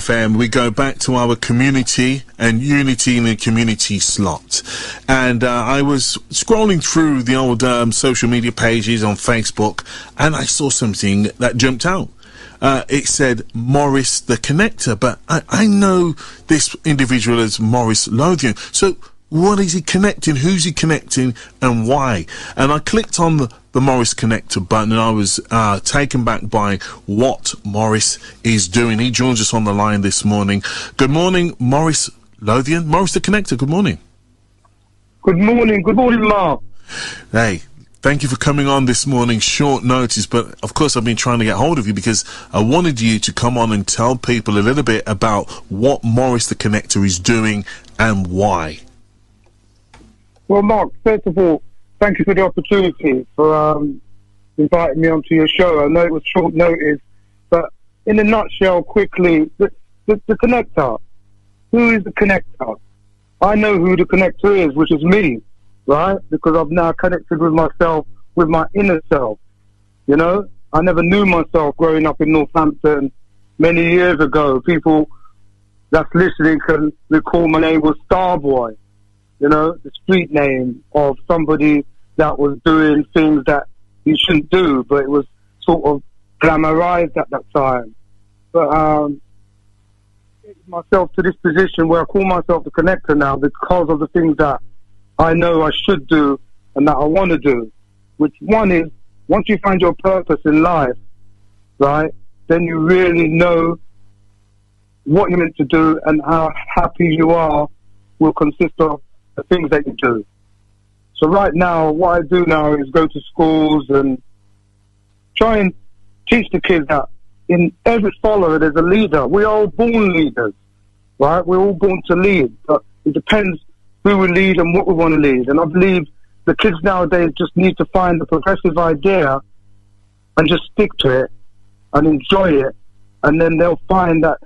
FM, we go back to our community and unity in the community slot. And uh, I was scrolling through the old um, social media pages on Facebook and I saw something that jumped out. Uh, it said Morris the Connector, but I, I know this individual as Morris Lothian. So what is he connecting? Who's he connecting? And why? And I clicked on the, the Morris connector button and I was uh, taken back by what Morris is doing. He joins us on the line this morning. Good morning, Morris Lothian. Morris the connector, good morning. Good morning. Good morning, Mark. Hey, Thank you for coming on this morning, short notice, but of course I've been trying to get hold of you because I wanted you to come on and tell people a little bit about what Morris the Connector is doing and why. Well, Mark, first of all, thank you for the opportunity for um, inviting me onto your show. I know it was short notice, but in a nutshell, quickly, the, the, the connector. Who is the connector? I know who the connector is, which is me, right? Because I've now connected with myself, with my inner self. You know, I never knew myself growing up in Northampton many years ago. People that's listening can recall my name was Starboy you know, the street name of somebody that was doing things that you shouldn't do, but it was sort of glamorized at that time. But um, myself to this position where I call myself the connector now because of the things that I know I should do and that I want to do. Which one is once you find your purpose in life, right, then you really know what you're meant to do and how happy you are will consist of the things that you do. So right now, what I do now is go to schools and try and teach the kids that in every follower there's a leader. We're all born leaders, right? We're all born to lead, but it depends who we lead and what we want to lead. And I believe the kids nowadays just need to find the progressive idea and just stick to it and enjoy it, and then they'll find that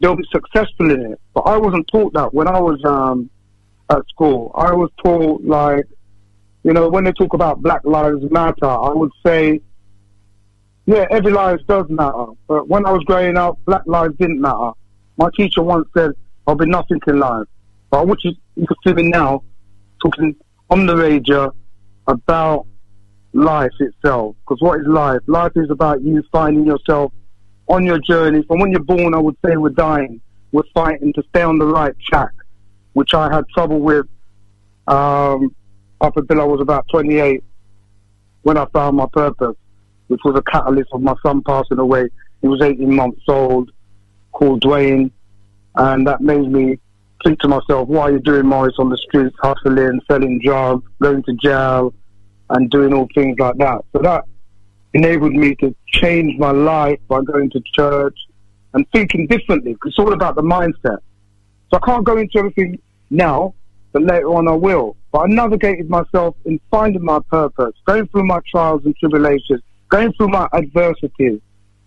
they'll be successful in it. But I wasn't taught that when I was um, at school. I was told, like, you know, when they talk about Black Lives Matter, I would say, yeah, every life does matter. But when I was growing up, Black lives didn't matter. My teacher once said, I'll be nothing in life. But I want you, you can see me now talking on the radio about life itself. Because what is life? Life is about you finding yourself on your journey. From when you're born, I would say we're dying. We're fighting to stay on the right track which I had trouble with um, up until I was about 28 when I found my purpose, which was a catalyst of my son passing away. He was 18 months old, called Dwayne, and that made me think to myself, why are you doing Morris on the streets, hustling, selling drugs, going to jail, and doing all things like that? So that enabled me to change my life by going to church and thinking differently. It's all about the mindset. So I can't go into everything now, but later on I will. But I navigated myself in finding my purpose, going through my trials and tribulations, going through my adversities.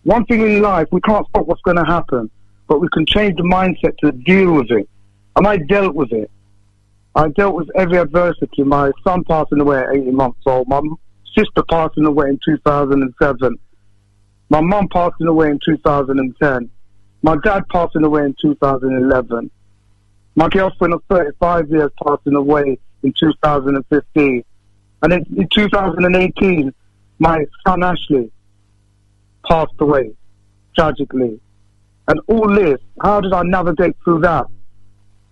One thing in life, we can't stop what's going to happen, but we can change the mindset to deal with it. And I dealt with it. I dealt with every adversity. My son passing away at 18 months old. My sister passing away in 2007. My mum passing away in 2010. My dad passing away in 2011. My girlfriend of 35 years passing away in 2015. And in, in 2018, my son Ashley passed away tragically. And all this, how did I navigate through that?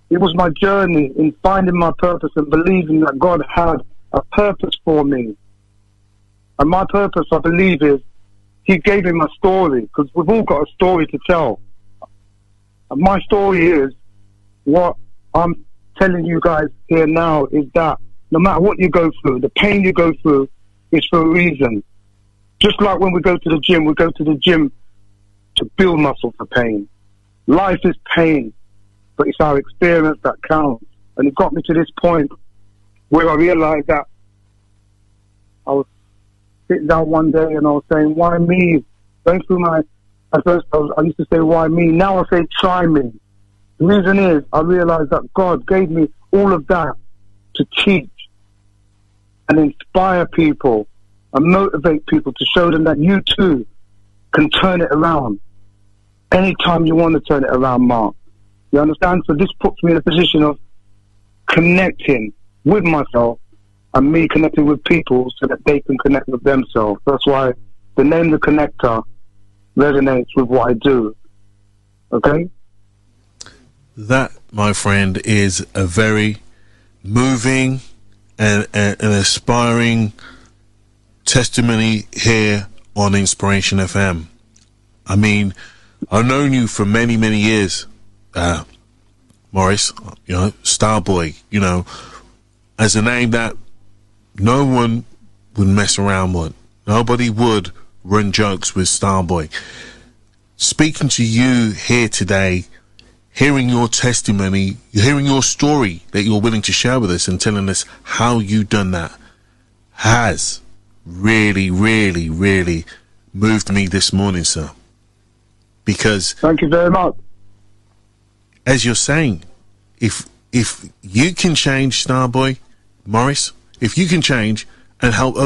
It was my journey in finding my purpose and believing that God had a purpose for me. And my purpose, I believe, is He gave me my story because we've all got a story to tell. And my story is what I'm telling you guys here now is that no matter what you go through, the pain you go through is for a reason. Just like when we go to the gym, we go to the gym to build muscle for pain. Life is pain, but it's our experience that counts. And it got me to this point where I realized that I was sitting down one day and I was saying, why me? Going through my, at first I, was, I used to say, why me? Now I say, try me. The reason is I realized that God gave me all of that to teach and inspire people and motivate people to show them that you too can turn it around. anytime you want to turn it around, Mark. You understand? So this puts me in a position of connecting with myself and me connecting with people so that they can connect with themselves. That's why the name The Connector resonates with what I do. Okay? That, my friend, is a very moving and, and, and aspiring testimony here on Inspiration FM. I mean, I've known you for many, many years, uh, Morris, you know, Starboy, you know, as a name that no one would mess around with. Nobody would run jokes with Starboy. Speaking to you here today, hearing your testimony, hearing your story that you're willing to share with us and telling us how you've done that has really, really, really moved me this morning, sir. Because Thank you very much. as you're saying, if if you can change Starboy, Morris, if you can change and help